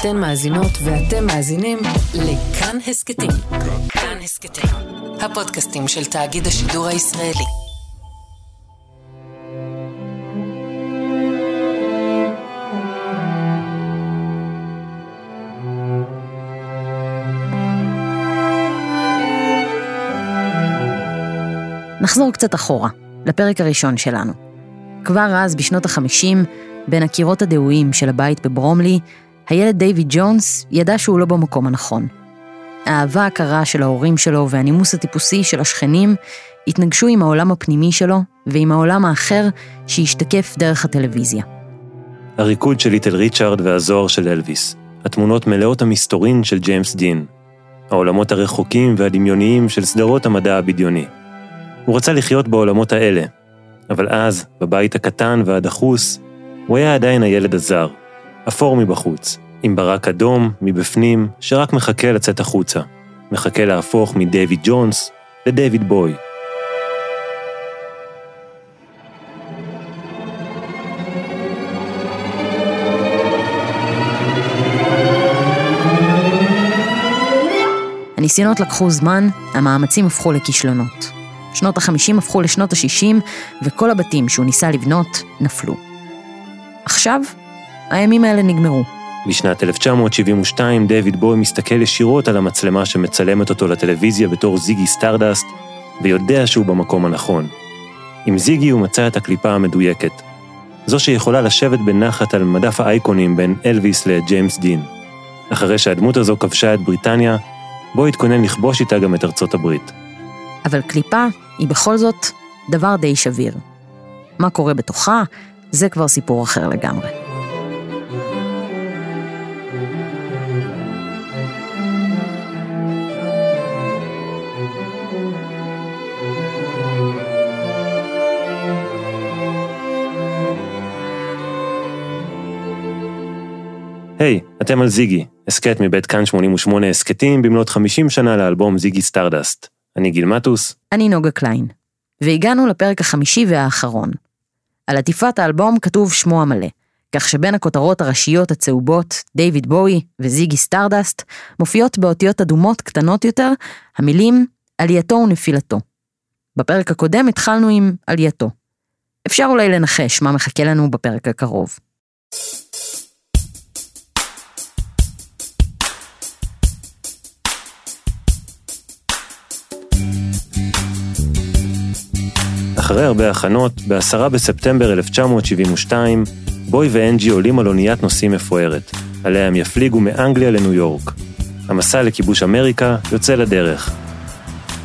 אתן מאזינות ואתם מאזינים לכאן הסכתים. כאן הסכתים, הפודקאסטים של תאגיד השידור הישראלי. נחזור קצת אחורה, לפרק הראשון שלנו. כבר אז, בשנות החמישים, בין הקירות הדהויים של הבית בברומלי, הילד דיוויד ג'ונס ידע שהוא לא במקום הנכון. האהבה הקרה של ההורים שלו והנימוס הטיפוסי של השכנים התנגשו עם העולם הפנימי שלו ועם העולם האחר שהשתקף דרך הטלוויזיה. הריקוד של ליטל ריצ'ארד והזוהר של אלוויס, התמונות מלאות המסתורין של ג'יימס דין, העולמות הרחוקים והדמיוניים של סדרות המדע הבדיוני. הוא רצה לחיות בעולמות האלה, אבל אז, בבית הקטן והדחוס, הוא היה עדיין הילד הזר, אפור מבחוץ, עם ברק אדום מבפנים, שרק מחכה לצאת החוצה. מחכה להפוך מדייוויד ג'ונס לדייוויד בוי. הניסיונות לקחו זמן, המאמצים הפכו לכישלונות. שנות ה-50 הפכו לשנות ה-60, וכל הבתים שהוא ניסה לבנות נפלו. עכשיו, הימים האלה נגמרו. בשנת 1972 דיוויד בואי מסתכל ישירות על המצלמה שמצלמת אותו לטלוויזיה בתור זיגי סטרדסט, ויודע שהוא במקום הנכון. עם זיגי הוא מצא את הקליפה המדויקת. זו שיכולה לשבת בנחת על מדף האייקונים בין אלוויס לג'יימס דין. אחרי שהדמות הזו כבשה את בריטניה, בוי התכונן לכבוש איתה גם את ארצות הברית. אבל קליפה היא בכל זאת דבר די שביר. מה קורה בתוכה, זה כבר סיפור אחר לגמרי. אתם על זיגי, הסכת מבית כאן 88 הסכתים במלאת 50 שנה לאלבום זיגי סטרדסט. אני גיל מטוס. אני נוגה קליין. והגענו לפרק החמישי והאחרון. על עטיפת האלבום כתוב שמו המלא, כך שבין הכותרות הראשיות הצהובות, דיוויד בואי וזיגי סטרדסט, מופיעות באותיות אדומות קטנות יותר, המילים עלייתו ונפילתו. בפרק הקודם התחלנו עם עלייתו. אפשר אולי לנחש מה מחכה לנו בפרק הקרוב. אחרי הרבה הכנות, ב-10 בספטמבר 1972, בוי ואנג'י עולים על אוניית נוסעים מפוארת, עליה הם יפליגו מאנגליה לניו יורק. המסע לכיבוש אמריקה יוצא לדרך.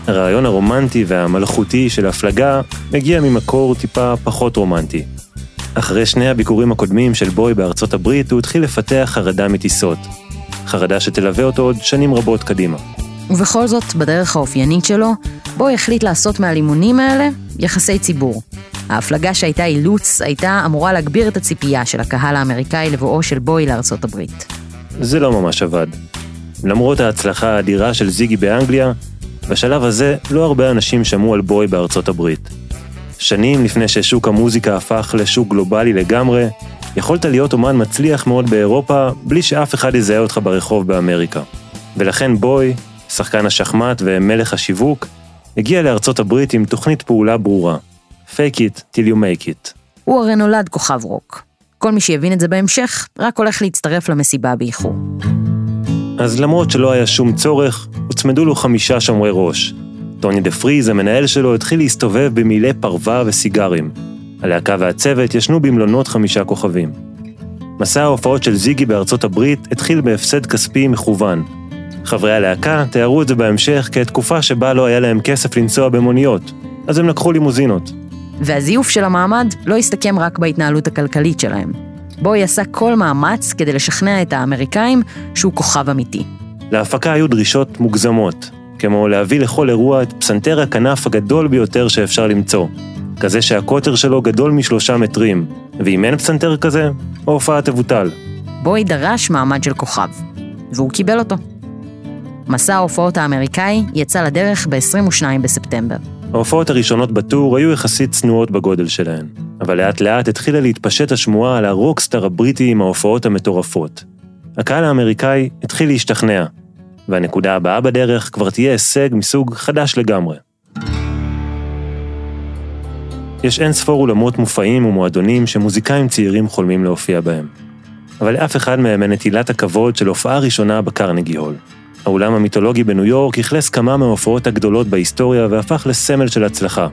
הרעיון הרומנטי והמלאכותי של הפלגה מגיע ממקור טיפה פחות רומנטי. אחרי שני הביקורים הקודמים של בוי בארצות הברית, הוא התחיל לפתח חרדה מטיסות. חרדה שתלווה אותו עוד שנים רבות קדימה. ובכל זאת, בדרך האופיינית שלו, בוי החליט לעשות מהלימונים האלה יחסי ציבור. ההפלגה שהייתה אילוץ הייתה אמורה להגביר את הציפייה של הקהל האמריקאי לבואו של בוי לארצות הברית. זה לא ממש עבד. למרות ההצלחה האדירה של זיגי באנגליה, בשלב הזה לא הרבה אנשים שמעו על בוי בארצות הברית. שנים לפני ששוק המוזיקה הפך לשוק גלובלי לגמרי, יכולת להיות אומן מצליח מאוד באירופה בלי שאף אחד יזהה אותך ברחוב באמריקה. ולכן בוי, שחקן השחמט ומלך השיווק, הגיע לארצות הברית עם תוכנית פעולה ברורה. fake it till you make it. הוא הרי נולד כוכב רוק. כל מי שיבין את זה בהמשך, רק הולך להצטרף למסיבה באיחור. אז למרות שלא היה שום צורך, הוצמדו לו חמישה שומרי ראש. טוני דה פריז, המנהל שלו, התחיל להסתובב במעילי פרווה וסיגרים. הלהקה והצוות ישנו במלונות חמישה כוכבים. מסע ההופעות של זיגי בארצות הברית התחיל בהפסד כספי מכוון, חברי הלהקה תיארו את זה בהמשך כתקופה שבה לא היה להם כסף לנסוע במוניות, אז הם לקחו לימוזינות. והזיוף של המעמד לא הסתכם רק בהתנהלות הכלכלית שלהם. בוי עשה כל מאמץ כדי לשכנע את האמריקאים שהוא כוכב אמיתי. להפקה היו דרישות מוגזמות, כמו להביא לכל אירוע את פסנתר הכנף הגדול ביותר שאפשר למצוא, כזה שהקוטר שלו גדול משלושה מטרים, ואם אין פסנתר כזה, ההופעה תבוטל. בוי דרש מעמד של כוכב, והוא קיבל אותו. מסע ההופעות האמריקאי יצא לדרך ב-22 בספטמבר. ההופעות הראשונות בטור היו יחסית צנועות בגודל שלהן, אבל לאט לאט התחילה להתפשט השמועה על הרוקסטאר הבריטי עם ההופעות המטורפות. הקהל האמריקאי התחיל להשתכנע, והנקודה הבאה בדרך כבר תהיה הישג מסוג חדש לגמרי. יש אין ספור אולמות מופעים ומועדונים שמוזיקאים צעירים חולמים להופיע בהם. אבל לאף אחד מהם אין נטילת הכבוד של הופעה ראשונה בקרנגי הול. האולם המיתולוגי בניו יורק אכלס כמה מההופעות הגדולות בהיסטוריה והפך לסמל של הצלחה.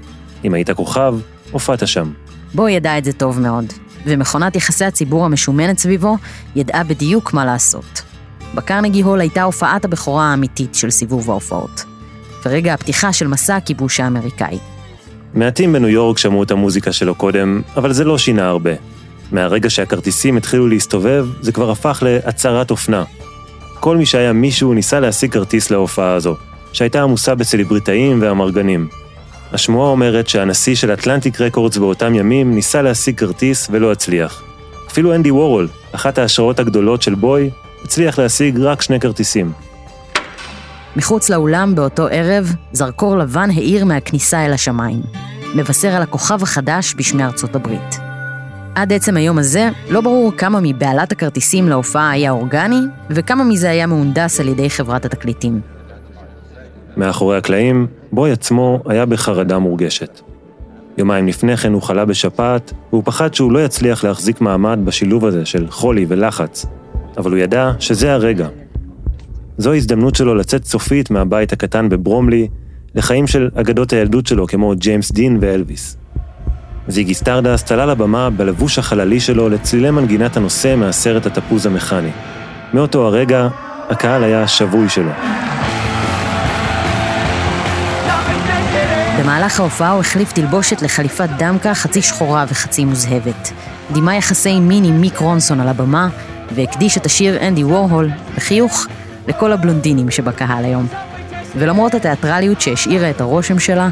אם היית כוכב, הופעת שם. בו ידע את זה טוב מאוד, ומכונת יחסי הציבור המשומנת סביבו ידעה בדיוק מה לעשות. בקרנגי הול הייתה הופעת הבכורה האמיתית של סיבוב ההופעות. ורגע הפתיחה של מסע הכיבוש האמריקאי. מעטים בניו יורק שמעו את המוזיקה שלו קודם, אבל זה לא שינה הרבה. מהרגע שהכרטיסים התחילו להסתובב, זה כבר הפך להצהרת אופנה. כל מי שהיה מישהו ניסה להשיג כרטיס להופעה הזו, שהייתה עמוסה בסלבריטאים ואמרגנים. השמועה אומרת שהנשיא של אטלנטיק רקורדס באותם ימים ניסה להשיג כרטיס ולא הצליח. אפילו אנדי וורול, אחת ההשראות הגדולות של בוי, הצליח להשיג רק שני כרטיסים. מחוץ לאולם באותו ערב, זרקור לבן האיר מהכניסה אל השמיים. מבשר על הכוכב החדש בשמי ארצות הברית. עד עצם היום הזה, לא ברור כמה מבעלת הכרטיסים להופעה היה אורגני, וכמה מזה היה מהונדס על ידי חברת התקליטים. מאחורי הקלעים, בוי עצמו היה בחרדה מורגשת. יומיים לפני כן הוא חלה בשפעת, והוא פחד שהוא לא יצליח להחזיק מעמד בשילוב הזה של חולי ולחץ, אבל הוא ידע שזה הרגע. זו ההזדמנות שלו לצאת סופית מהבית הקטן בברומלי, לחיים של אגדות הילדות שלו כמו ג'יימס דין ואלוויס. זיגי סטרדסט עלה לבמה בלבוש החללי שלו לצלילי מנגינת הנושא מהסרט התפוז המכני. מאותו הרגע, הקהל היה שבוי שלו. במהלך ההופעה הוא החליף תלבושת לחליפת דמקה חצי שחורה וחצי מוזהבת. דימה יחסי מין עם מיק רונסון על הבמה, והקדיש את השיר אנדי וורהול, בחיוך, לכל הבלונדינים שבקהל היום. ולמרות התיאטרליות שהשאירה את הרושם שלה,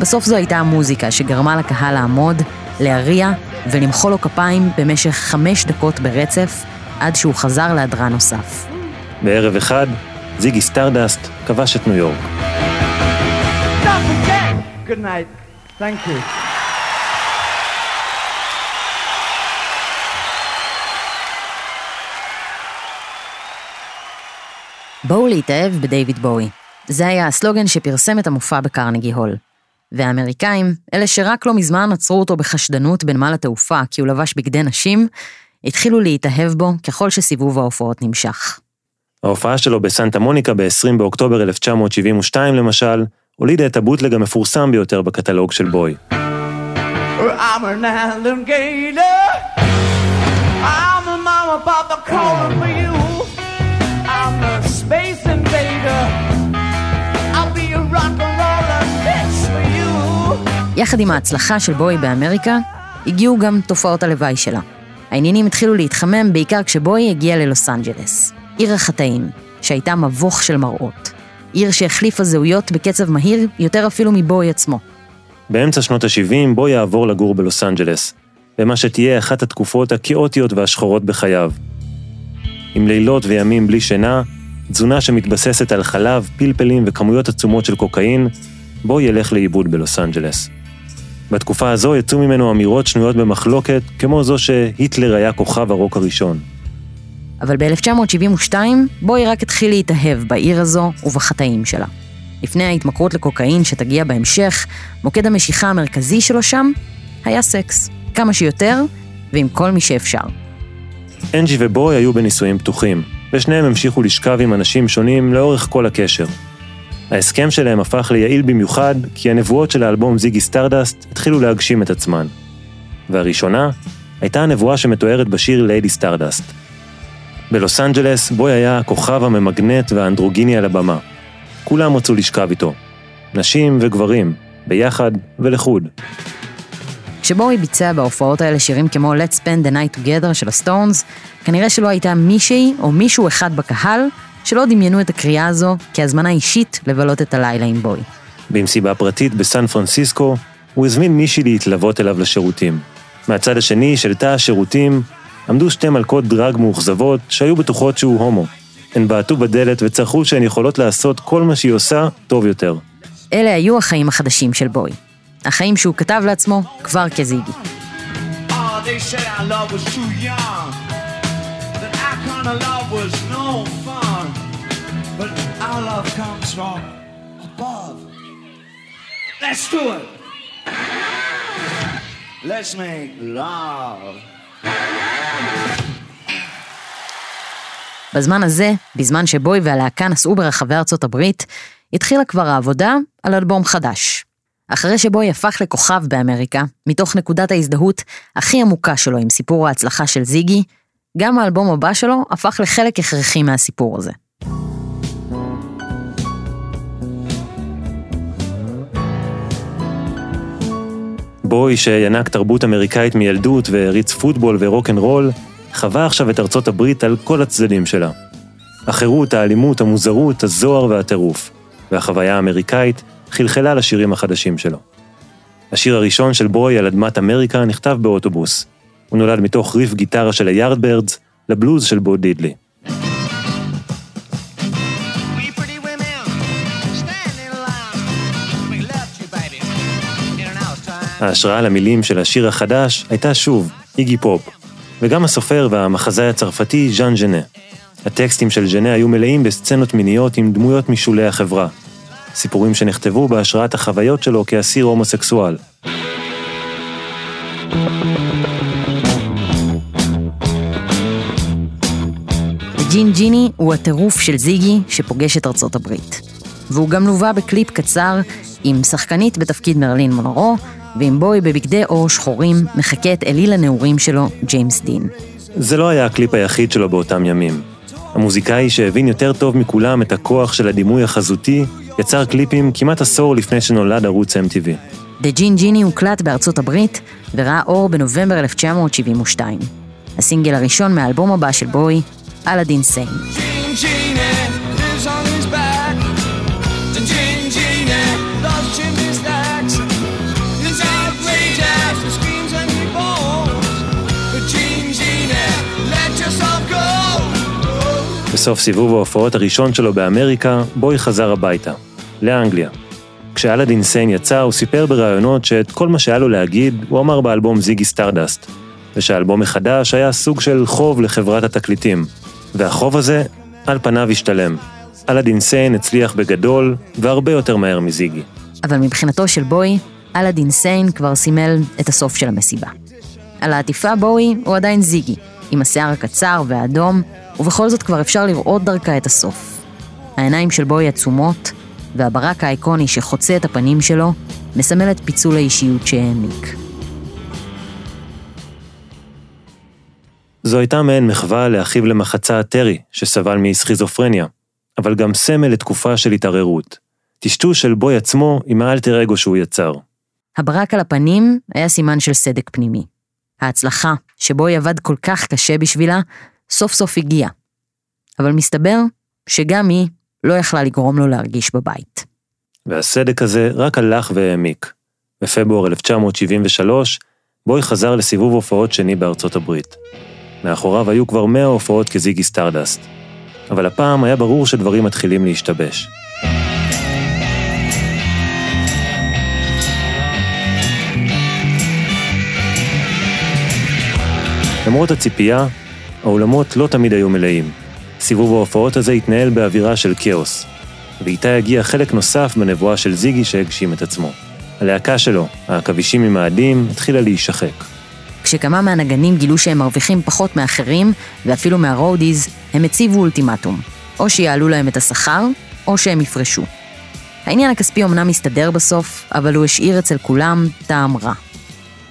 בסוף זו הייתה המוזיקה שגרמה לקהל לעמוד, להריע ולמחוא לו כפיים במשך חמש דקות ברצף, עד שהוא חזר להדרן נוסף. בערב אחד, זיגי סטרדסט כבש את ניו יורק. Good night. Thank you. בואו להתאהב בדייוויד בואי. זה היה הסלוגן שפרסם את המופע בקרנגי הול. והאמריקאים, אלה שרק לא מזמן עצרו אותו בחשדנות בנמל התעופה כי הוא לבש בגדי נשים, התחילו להתאהב בו ככל שסיבוב ההופעות נמשך. ההופעה שלו בסנטה מוניקה ב-20 באוקטובר 1972 למשל, הולידה את הבוטלג המפורסם ביותר בקטלוג של בוי. I'm an alligator. I'm a mama papa calling for you. יחד עם ההצלחה של בוי באמריקה, הגיעו גם תופעות הלוואי שלה. העניינים התחילו להתחמם בעיקר כשבוי הגיע ללוס אנג'לס, עיר החטאים, שהייתה מבוך של מראות. עיר שהחליפה זהויות בקצב מהיר יותר אפילו מבוי עצמו. באמצע שנות ה-70 בוי יעבור לגור בלוס אנג'לס, במה שתהיה אחת התקופות הכאוטיות והשחורות בחייו. עם לילות וימים בלי שינה, תזונה שמתבססת על חלב, פלפלים וכמויות עצומות של קוקאין, בוי ילך לאיבוד בלוס אנג'לס. בתקופה הזו יצאו ממנו אמירות שנויות במחלוקת, כמו זו שהיטלר היה כוכב הרוק הראשון. אבל ב-1972 בואי רק התחיל להתאהב בעיר הזו ובחטאים שלה. לפני ההתמכרות לקוקאין שתגיע בהמשך, מוקד המשיכה המרכזי שלו שם היה סקס. כמה שיותר, ועם כל מי שאפשר. אנג'י ובואי היו בנישואים פתוחים, ושניהם המשיכו לשכב עם אנשים שונים לאורך כל הקשר. ההסכם שלהם הפך ליעיל במיוחד, כי הנבואות של האלבום זיגי סטרדסט התחילו להגשים את עצמן. והראשונה הייתה הנבואה שמתוארת בשיר ליידי סטרדסט. בלוס אנג'לס, בואי היה הכוכב הממגנט והאנדרוגיני על הבמה. כולם רצו לשכב איתו. נשים וגברים, ביחד ולחוד. כשבואי ביצע בהופעות האלה שירים כמו Let's Spend the Night Together של הסטונס, כנראה שלא הייתה מישהי או מישהו אחד בקהל שלא דמיינו את הקריאה הזו כהזמנה אישית לבלות את הלילה עם בואי. במסיבה פרטית בסן פרנסיסקו, הוא הזמין מישהי להתלוות אליו לשירותים. מהצד השני של תא השירותים עמדו שתי מלכות דרג מאוכזבות שהיו בטוחות שהוא הומו. הן בעטו בדלת וצרחו שהן יכולות לעשות כל מה שהיא עושה טוב יותר. אלה היו החיים החדשים של בוי. החיים שהוא כתב לעצמו כבר כזיגי. Oh, our love comes from above. Let's do it. Let's make love. בזמן הזה, בזמן שבוי והלהקה נסעו ברחבי ארצות הברית, התחילה כבר העבודה על אלבום חדש. אחרי שבוי הפך לכוכב באמריקה, מתוך נקודת ההזדהות הכי עמוקה שלו עם סיפור ההצלחה של זיגי, גם האלבום הבא שלו הפך לחלק הכרחי מהסיפור הזה. בוי שינק תרבות אמריקאית מילדות והריץ פוטבול ורוקנרול, חווה עכשיו את ארצות הברית על כל הצדדים שלה. החירות, האלימות, המוזרות, הזוהר והטירוף. והחוויה האמריקאית חלחלה לשירים החדשים שלו. השיר הראשון של בוי על אדמת אמריקה נכתב באוטובוס. הוא נולד מתוך ריף גיטרה של היארדברדס לבלוז של בו דידלי. ההשראה למילים של השיר החדש הייתה שוב איגי פופ, וגם הסופר והמחזאי הצרפתי ז'אן ז'נה. הטקסטים של ז'נה היו מלאים בסצנות מיניות עם דמויות משולי החברה. סיפורים שנכתבו בהשראת החוויות שלו כאסיר הומוסקסואל. Jean Genie הוא הטירוף של זיגי שפוגש את ארצות הברית. והוא גם לווה בקליפ קצר עם שחקנית בתפקיד מרלין מונרו, ועם בוי בבגדי עור שחורים מחקה את אליל הנעורים שלו, ג'יימס דין. זה לא היה הקליפ היחיד שלו באותם ימים. המוזיקאי שהבין יותר טוב מכולם את הכוח של הדימוי החזותי, יצר קליפים כמעט עשור לפני שנולד ערוץ MTV. The Jean Genie הוקלט בארצות הברית וראה אור בנובמבר 1972. הסינגל הראשון מהאלבום הבא של בוי, Aladdin Sane. בסוף סיבוב ההופעות הראשון שלו באמריקה, בוי חזר הביתה, לאנגליה. כש Aladdin Sane יצא, הוא סיפר בראיונות שאת כל מה שהיה לו להגיד, הוא אמר באלבום זיגי סטרדסט, ושהאלבום החדש היה סוג של חוב לחברת התקליטים, והחוב הזה, על פניו השתלם. אלאדין סיין הצליח בגדול, והרבה יותר מהר מזיגי. אבל מבחינתו של בוי, אלאדין סיין כבר סימל את הסוף של המסיבה. על העטיפה בוי הוא עדיין זיגי, עם השיער הקצר והאדום, ובכל זאת כבר אפשר לראות דרכה את הסוף. העיניים של בוי עצומות, והברק האיקוני שחוצה את הפנים שלו, מסמל את פיצול האישיות שהעמיק. זו הייתה מעין מחווה לאחיו למחצה טרי, שסבל מסכיזופרניה, אבל גם סמל לתקופה של התערערות. טשטוש של בוי עצמו עם האלטר אגו שהוא יצר. הברק על הפנים היה סימן של סדק פנימי. ההצלחה, שבוי עבד כל כך קשה בשבילה, סוף סוף הגיעה. אבל מסתבר שגם היא לא יכלה לגרום לו להרגיש בבית. והסדק הזה רק הלך והעמיק. בפברואר 1973, בוי חזר לסיבוב הופעות שני בארצות הברית. מאחוריו היו כבר 100 הופעות כזיגי סטרדסט. אבל הפעם היה ברור שדברים מתחילים להשתבש. למרות הציפייה, האולמות לא תמיד היו מלאים. סיבוב ההופעות הזה התנהל באווירה של כאוס, ואיתה הגיע חלק נוסף בנבואה של זיגי שהגשים את עצמו. הלהקה שלו, העכבישים ממאדים, התחילה להישחק. כשכמה מהנגנים גילו שהם מרוויחים פחות מאחרים, ואפילו מהרודיז, הם הציבו אולטימטום. או שיעלו להם את השכר, או שהם יפרשו. העניין הכספי אמנם הסתדר בסוף, אבל הוא השאיר אצל כולם טעם רע.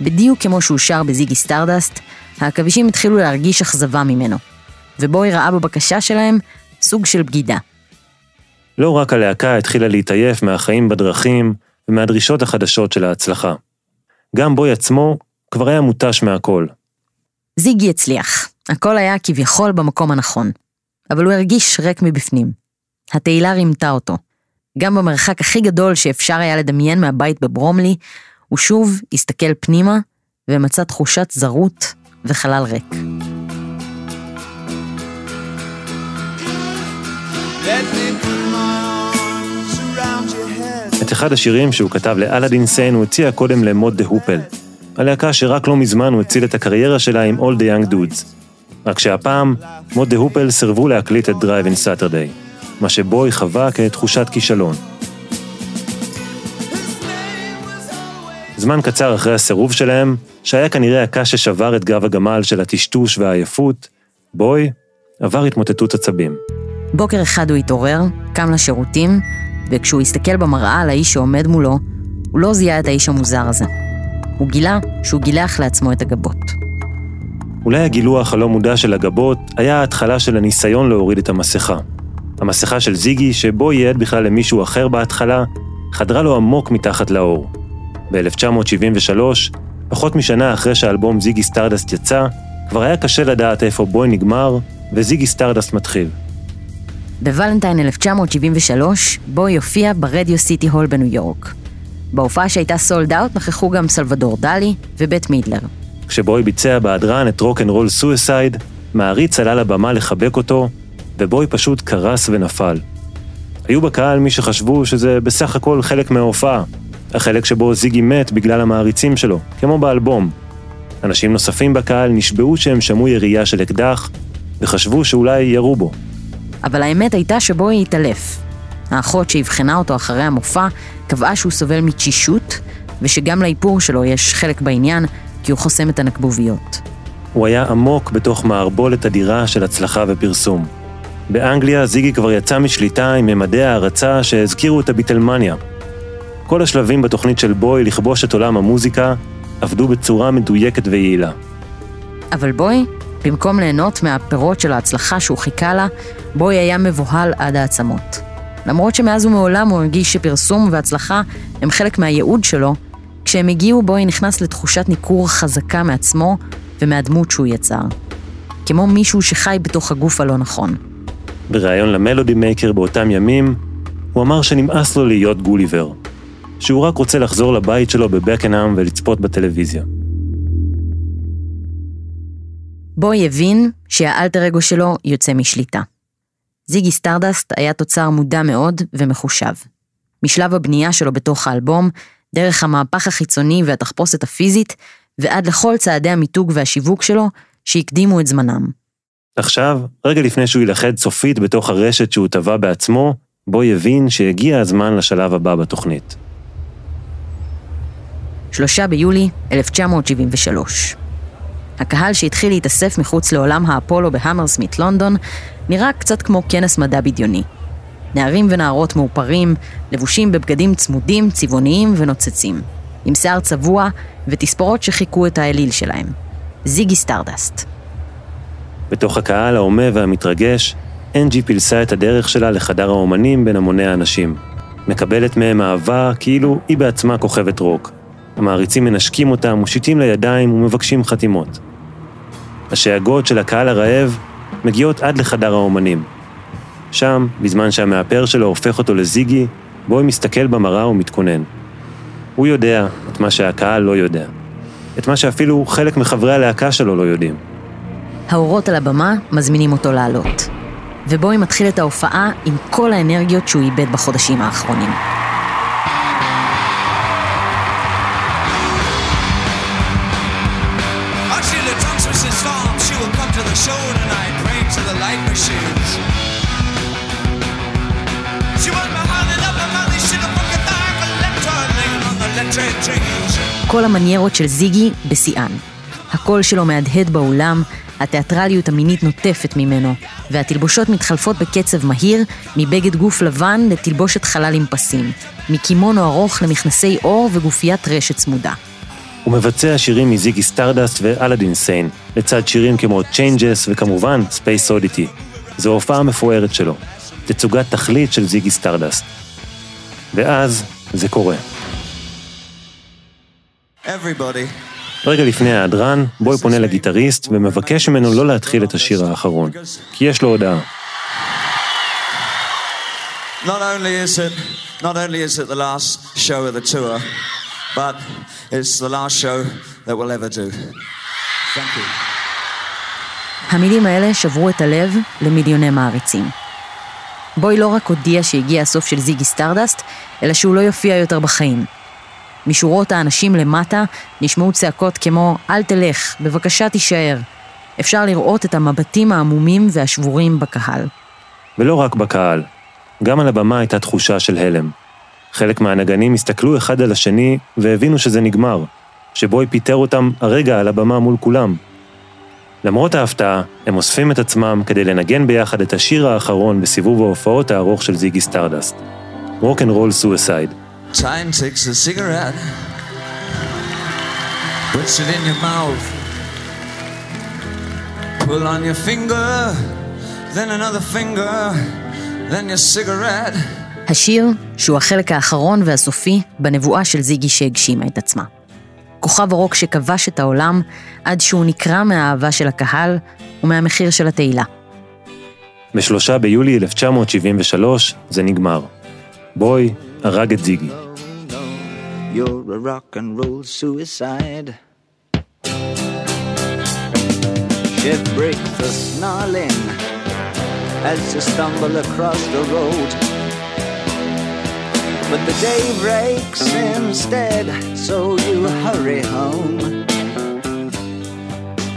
בדיוק כמו שהוא שר בזיגי סטרדסט, העכבישים התחילו להרגיש אכזבה ממנו. ובוי ראה בבקשה שלהם סוג של בגידה. לא רק הלהקה התחילה להתעייף מהחיים בדרכים ומהדרישות החדשות של ההצלחה. גם בוי עצמו כבר היה מותש מהכל. זיגי הצליח, הכל היה כביכול במקום הנכון. אבל הוא הרגיש ריק מבפנים. התהילה רימתה אותו. גם במרחק הכי גדול שאפשר היה לדמיין מהבית בברומלי, הוא שוב הסתכל פנימה ומצא תחושת זרות וחלל ריק. את אחד השירים שהוא כתב לאלאדין סיין הוא הציע קודם למוד דה הופל. הלהקה שרק לא מזמן הוא הציל את הקריירה שלה עם All the Young Dudes. רק שהפעם, מוד דה הופל סירבו להקליט את Drive in Saturday. מה שבוי חווה כתחושת כישלון. זמן קצר אחרי הסירוב שלהם, שהיה כנראה הקש ששבר את גב הגמל של הטשטוש והעייפות, בוי עבר התמוטטות עצבים. בוקר אחד הוא התעורר, קם לשירותים, וכשהוא הסתכל במראה על האיש שעומד מולו, הוא לא זיהה את האיש המוזר הזה. הוא גילה שהוא גילח לעצמו את הגבות. אולי הגילוח הלא מודע של הגבות היה ההתחלה של הניסיון להוריד את המסכה. המסכה של זיגי, שבו ייעד בכלל למישהו אחר בהתחלה, חדרה לו עמוק מתחת לעור. ב-1973, פחות משנה אחרי שהאלבום זיגי סטרדסט יצא, כבר היה קשה לדעת איפה בוי נגמר וזיגי סטרדסט מתחיל. בוולנטיין 1973, בוי הופיע ברדיו סיטי הול בניו יורק. בהופעה שהייתה sold out נכחו גם סלבדור דלי ובית מידלר. כשבוי ביצע בהדרן את Rock and Roll Suicide, מעריץ עלה לבמה לחבק אותו, ובוי פשוט קרס ונפל. היו בקהל מי שחשבו שזה בסך הכל חלק מההופעה, החלק שבו זיגי מת בגלל המעריצים שלו, כמו באלבום. אנשים נוספים בקהל נשבעו שהם שמעו ירייה של אקדח, וחשבו שאולי ירו בו. אבל האמת הייתה שבוי התעלף. האחות שאבחנה אותו אחרי המופע קבעה שהוא סובל מתשישות, ושגם לאיפור שלו יש חלק בעניין, כי הוא חוסם את הנקבוביות. הוא היה עמוק בתוך מערבולת אדירה של הצלחה ופרסום. באנגליה זיגי כבר יצא משליטה עם ממדי הערצה שהזכירו את הביטלמניה. כל השלבים בתוכנית של בוי לכבוש את עולם המוזיקה עבדו בצורה מדויקת ויעילה. אבל בוי, במקום ליהנות מהפירות של ההצלחה שהוא חיכה לה, בוי היה מבוהל עד העצמות. למרות שמאז ומעולם הוא הרגיש שפרסום והצלחה הם חלק מהייעוד שלו, כשהם הגיעו בוי נכנס לתחושת ניכור חזקה מעצמו ומהדמות שהוא יצר. כמו מישהו שחי בתוך הגוף הלא נכון. בריאיון ל Melody Maker באותם ימים, הוא אמר שנמאס לו להיות גוליבר, שהוא רק רוצה לחזור לבית שלו בבקנאם ולצפות בטלוויזיה. בוי הבין שהאלטר אגו שלו יוצא משליטה. זיגי סטרדסט היה תוצר מודע מאוד ומחושב. משלב הבנייה שלו בתוך האלבום, דרך המהפך החיצוני והתחפושת הפיזית, ועד לכל צעדי המיתוג והשיווק שלו, שהקדימו את זמנם. עכשיו, רגע לפני שהוא יילכד סופית בתוך הרשת שהוא טבע בעצמו, בוי הבין שהגיע הזמן לשלב הבא בתוכנית. שלושה ביולי 1973. הקהל שהתחיל להתאסף מחוץ לעולם האפולו בהמרסמית לונדון נראה קצת כמו כנס מדע בדיוני. נערים ונערות מאופרים, לבושים בבגדים צמודים, צבעוניים ונוצצים, עם שיער צבוע ותספורות שחיקו את האליל שלהם. זיגי סטרדסט. בתוך הקהל ההומה והמתרגש, אנג'י פילסה את הדרך שלה לחדר האומנים בין המוני האנשים. מקבלת מהם אהבה כאילו היא בעצמה כוכבת רוק. המעריצים מנשקים אותה, מושיטים לה ידיים ומבקשים חתימות. השאגות של הקהל הרעב מגיעות עד לחדר האומנים. שם, בזמן שהמאפר שלו הופך אותו לזיגי, בוי מסתכל במראה ומתכונן. הוא יודע את מה שהקהל לא יודע. את מה שאפילו חלק מחברי הלהקה שלו לא יודעים. האורות על הבמה מזמינים אותו לעלות. ובוי מתחיל את ההופעה עם כל האנרגיות שהוא איבד בחודשים האחרונים. כל המניירות של זיגי בשיאן. הקול שלו מהדהד באולם, התיאטרליות המינית נוטפת ממנו, והתלבושות מתחלפות בקצב מהיר, מבגד גוף לבן לתלבושת חלל עם פסים, מקימונו ארוך למכנסי עור וגופיית רשת צמודה. הוא מבצע שירים מזיגי סטרדסט ו Aladdin Sane, לצד שירים כמו Changes וכמובן Space Oddity. זו ההופעה המפוארת שלו, תצוגת תכלית של זיגי סטרדסט. ואז זה קורה. Everybody, רגע לפני ההדרן, בוי פונה לגיטריסט ומבקש ממנו לא להתחיל את השיר האחרון, כי יש לו הודעה. not only is it, not only is it the last show of the tour, but it's the last show that we'll ever do. Thank you. המילים האלה שברו את הלב למיליוני מעריצים. בוי לא רק הודיע שהגיע הסוף של זיגי סטרדסט, אלא שהוא לא יופיע יותר בחיים. משורות האנשים למטה נשמעו צעקות כמו "אל תלך, בבקשה תישאר". אפשר לראות את המבטים העמומים והשבורים בקהל. ולא רק בקהל, גם על הבמה הייתה תחושה של הלם. חלק מהנגנים הסתכלו אחד על השני והבינו שזה נגמר, שבוי פיטר אותם הרגע על הבמה מול כולם. למרות ההפתעה, הם אוספים את עצמם כדי לנגן ביחד את השיר האחרון בסיבוב ההופעות הארוך של זיגי סטרדסט, Roll Suicide. Time takes a cigarette, puts it in your mouth. Pull on your finger, then another finger, then your cigarette. השיר, שהוא החלק האחרון והסופי בנבואה של זיגי שהגשימה את עצמה. כוכב הרוק שכבש את העולם עד שהוא נקרע מהאהבה של הקהל ומהמחיר של התהילה. בשלושה ביולי 1973 זה נגמר. בוי הרג את זיגי. You're a rock and roll suicide. Ship breaks the snarling as you stumble across the road. But the day breaks instead, so you hurry home.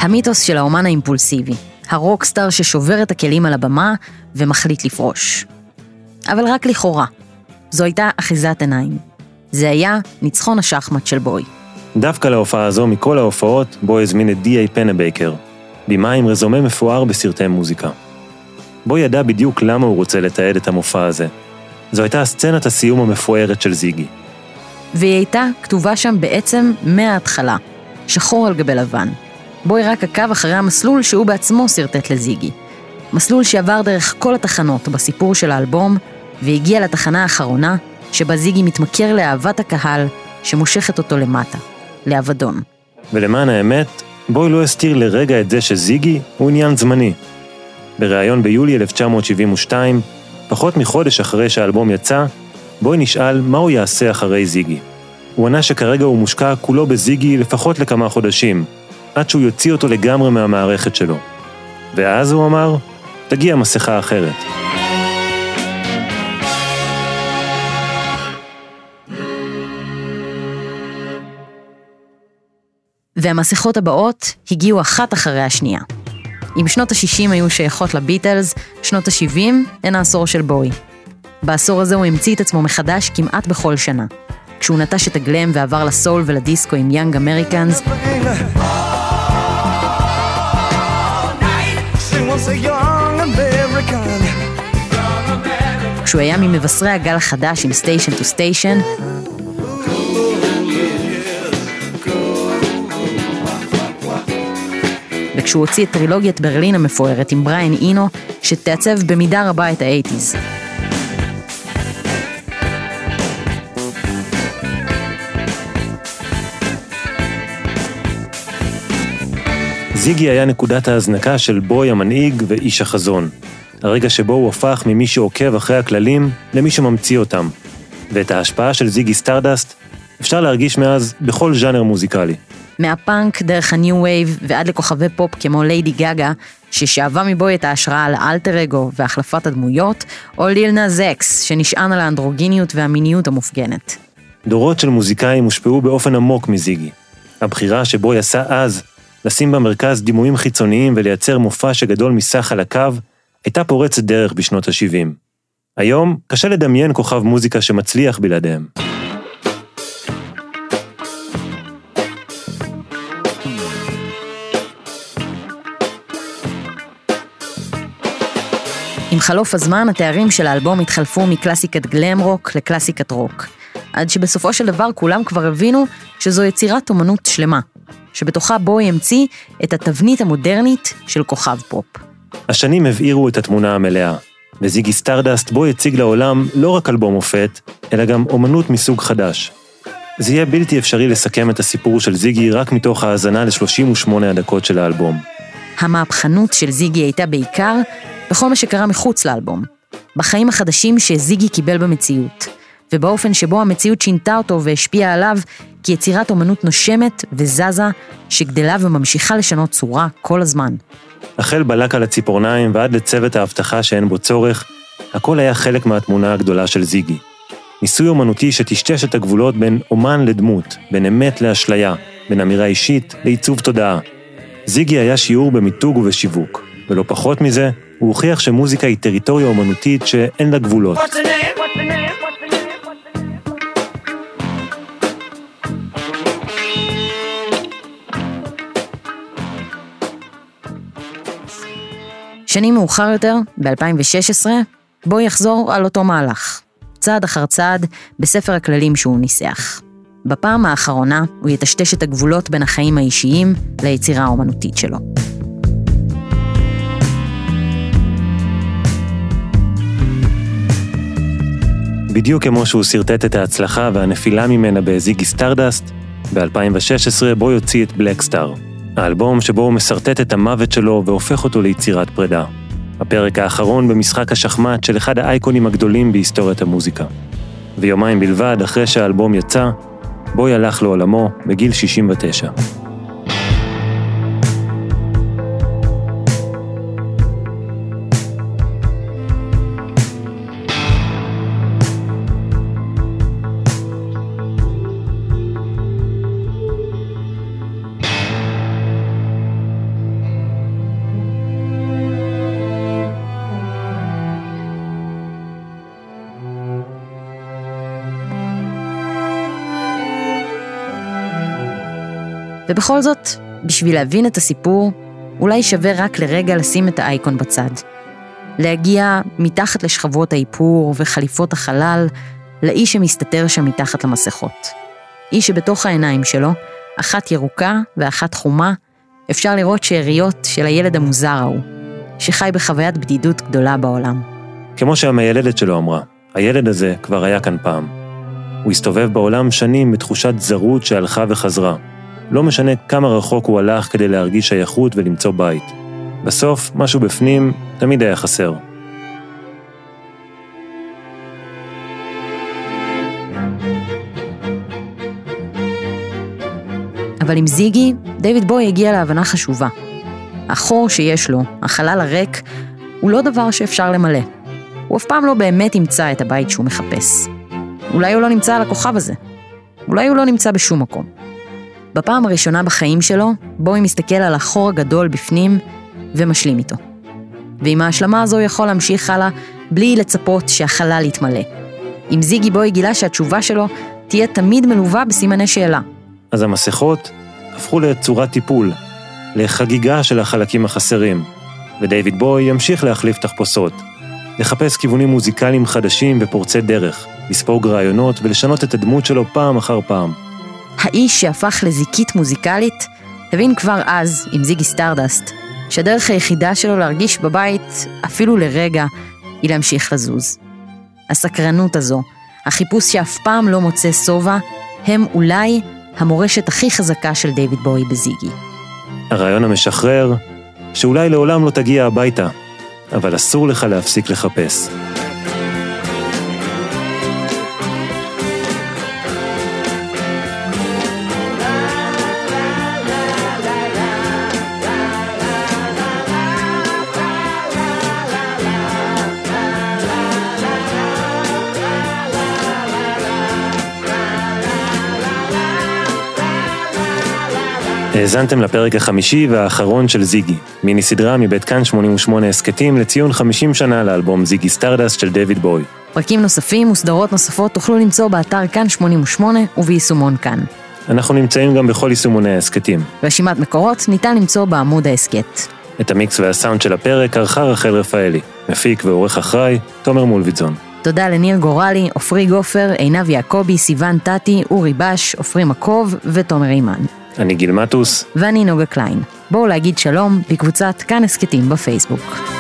המיתוס של האומן האימפולסיבי, הרוקסטאר ששובר את הכלים על הבמה ומחליט לפרוש. אבל רק לכאורה. זו הייתה אחיזת עיניים. זה היה ניצחון השחמט של בוי. דווקא להופעה הזו מכל ההופעות, בו הזמין את די.איי פנבייקר, בימה עם רזומה מפואר בסרטי מוזיקה. בו ידע בדיוק למה הוא רוצה לתעד את המופע הזה. זו הייתה סצנת הסיום המפוארת של זיגי. והיא הייתה כתובה שם בעצם מההתחלה, שחור על גבי לבן. בוי רק עקב אחרי המסלול שהוא בעצמו שרטט לזיגי. מסלול שעבר דרך כל התחנות בסיפור של האלבום, והגיע לתחנה האחרונה, שבה זיגי מתמכר לאהבת הקהל, שמושכת אותו למטה, לאבדון. ולמען האמת, בוי לא הסתיר לרגע את זה שזיגי הוא עניין זמני. בריאיון ביולי 1972, פחות מחודש אחרי שהאלבום יצא, בוי נשאל מה הוא יעשה אחרי זיגי. הוא ענה שכרגע הוא מושקע כולו בזיגי לפחות לכמה חודשים, עד שהוא יוציא אותו לגמרי מהמערכת שלו. ואז הוא אמר, תגיע מסכה אחרת. והמסכות הבאות הגיעו אחת אחרי השנייה. אם שנות ה-60 היו שייכות לביטלס, שנות ה-70 הן העשור של בוי. בעשור הזה הוא המציא את עצמו מחדש כמעט בכל שנה. כשהוא נטש את הגלאם ועבר לסול ולדיסקו עם Young Americans. כשהוא היה ממבשרי הגל החדש עם Station to Station, וכשהוא הוציא את טרילוגיית ברלין המפוארת עם בריאן אינו, שתעצב במידה רבה את האייטיז. זיגי היה נקודת ההזנקה של בוי המנהיג ואיש החזון. הרגע שבו הוא הפך ממי שעוקב אחרי הכללים למי שממציא אותם. ואת ההשפעה של זיגי סטרדסט אפשר להרגיש מאז בכל ז'אנר מוזיקלי. מהפאנק דרך ה New Wave ועד לכוכבי פופ כמו ליידי גאגה, ששאבה מבוי את ההשראה על אלטר אגו והחלפת הדמויות, או ליל נאז אקס, שנשען על האנדרוגיניות והמיניות המופגנת. דורות של מוזיקאים הושפעו באופן עמוק מזיגי. הבחירה שבוי עשה אז, לשים במרכז דימויים חיצוניים ולייצר מופע שגדול מסך חלקיו, הייתה פורצת דרך בשנות ה-70. היום קשה לדמיין כוכב מוזיקה שמצליח בלעדיהם. עם חלוף הזמן, התארים של האלבום התחלפו מקלאסיקת glam rock לקלאסיקת רוק. עד שבסופו של דבר כולם כבר הבינו שזו יצירת אומנות שלמה, שבתוכה בוי המציא את התבנית המודרנית של כוכב פופ. השנים הבהירו את התמונה המלאה, ובזיגי סטארדסט בוי הציג לעולם לא רק אלבום מופת, אלא גם אומנות מסוג חדש. זה יהיה בלתי אפשרי לסכם את הסיפור של זיגי רק מתוך האזנה ל-38 הדקות של האלבום. המהפכנות של זיגי הייתה בעיקר בכל מה שקרה מחוץ לאלבום, בחיים החדשים שזיגי קיבל במציאות, ובאופן שבו המציאות שינתה אותו והשפיעה עליו כיצירת אומנות נושמת וזזה, שגדלה וממשיכה לשנות צורה כל הזמן. החל בלק על הציפורניים ועד לצוות האבטחה שאין בו צורך, הכל היה חלק מהתמונה הגדולה של זיגי. ניסוי אומנותי שטשטש את הגבולות בין אומן לדמות, בין אמת לאשליה, בין אמירה אישית לעיצוב תודעה. זיגי היה שיעור במיתוג ובשיווק, ולא פחות מזה, הוא הוכיח שמוזיקה היא טריטוריה אומנותית שאין לה גבולות. שנים מאוחר יותר, ב-2016, בו יחזור על אותו מהלך, צעד אחר צעד, בספר הכללים שהוא ניסח. בפעם האחרונה הוא יטשטש את הגבולות בין החיים האישיים ליצירה האומנותית שלו. בדיוק כמו שהוא שרטט את ההצלחה והנפילה ממנה בזיגי סטארדסט, ב-2016 בוי יוציא את בלק סטאר, האלבום שבו הוא משרטט את המוות שלו והופך אותו ליצירת פרידה. הפרק האחרון במשחק השחמט של אחד האייקונים הגדולים בהיסטוריית המוזיקה. ויומיים בלבד אחרי שהאלבום יצא, בוי הלך לעולמו בגיל 69. ובכל זאת, בשביל להבין את הסיפור, אולי שווה רק לרגע לשים את האייקון בצד. להגיע מתחת לשכבות האיפור וחליפות החלל, לאיש שמסתתר שם מתחת למסכות. איש שבתוך העיניים שלו, אחת ירוקה ואחת חומה, אפשר לראות שאריות של הילד המוזר ההוא, שחי בחוויית בדידות גדולה בעולם. כמו שהמיילדת שלו אמרה, הילד הזה כבר היה כאן פעם. הוא הסתובב בעולם שנים בתחושת זרות שהלכה וחזרה. לא משנה כמה רחוק הוא הלך כדי להרגיש שייכות ולמצוא בית. בסוף, משהו בפנים תמיד היה חסר. אבל עם זיגי, דיוויד בוי הגיע להבנה חשובה. החור שיש לו, החלל הריק, הוא לא דבר שאפשר למלא. הוא אף פעם לא באמת ימצא את הבית שהוא מחפש. אולי הוא לא נמצא על הכוכב הזה. אולי הוא לא נמצא בשום מקום. בפעם הראשונה בחיים שלו, בוי מסתכל על החור הגדול בפנים ומשלים איתו. ועם ההשלמה הזו יכול להמשיך הלאה בלי לצפות שהחלל יתמלא. עם זיגי בוי גילה שהתשובה שלו תהיה תמיד מלווה בסימני שאלה. אז המסכות הפכו לצורת טיפול, לחגיגה של החלקים החסרים, ודייוויד בוי ימשיך להחליף תחפושות, לחפש כיוונים מוזיקליים חדשים ופורצי דרך, לספוג רעיונות ולשנות את הדמות שלו פעם אחר פעם. האיש שהפך לזיקית מוזיקלית, הבין כבר אז, עם זיגי סטארדסט, שהדרך היחידה שלו להרגיש בבית, אפילו לרגע, היא להמשיך לזוז. הסקרנות הזו, החיפוש שאף פעם לא מוצא שובע, הם אולי המורשת הכי חזקה של דיוויד בוי בזיגי. הרעיון המשחרר, שאולי לעולם לא תגיע הביתה, אבל אסור לך להפסיק לחפש. האזנתם לפרק החמישי והאחרון של זיגי, מיני סדרה מבית כאן 88 הסכתים לציון 50 שנה לאלבום זיגי סטארדסט של דויד בוי. פרקים נוספים וסדרות נוספות תוכלו למצוא באתר כאן 88 וביישומון כאן. אנחנו נמצאים גם בכל יישומוני ההסכתים. רשימת מקורות ניתן למצוא בעמוד ההסכת. את המיקס והסאונד של הפרק ערכה רחל רפאלי, מפיק ועורך אחראי, תומר מולוידזון. תודה לניר גורלי, עופרי גופר, עינב יעקבי, סיון טטי, אורי בש, עופרי מקוב ותומר אימן. אני גיל מטוס, ואני נוגה קליין. בואו להגיד שלום בקבוצת כאן הסכתים בפייסבוק.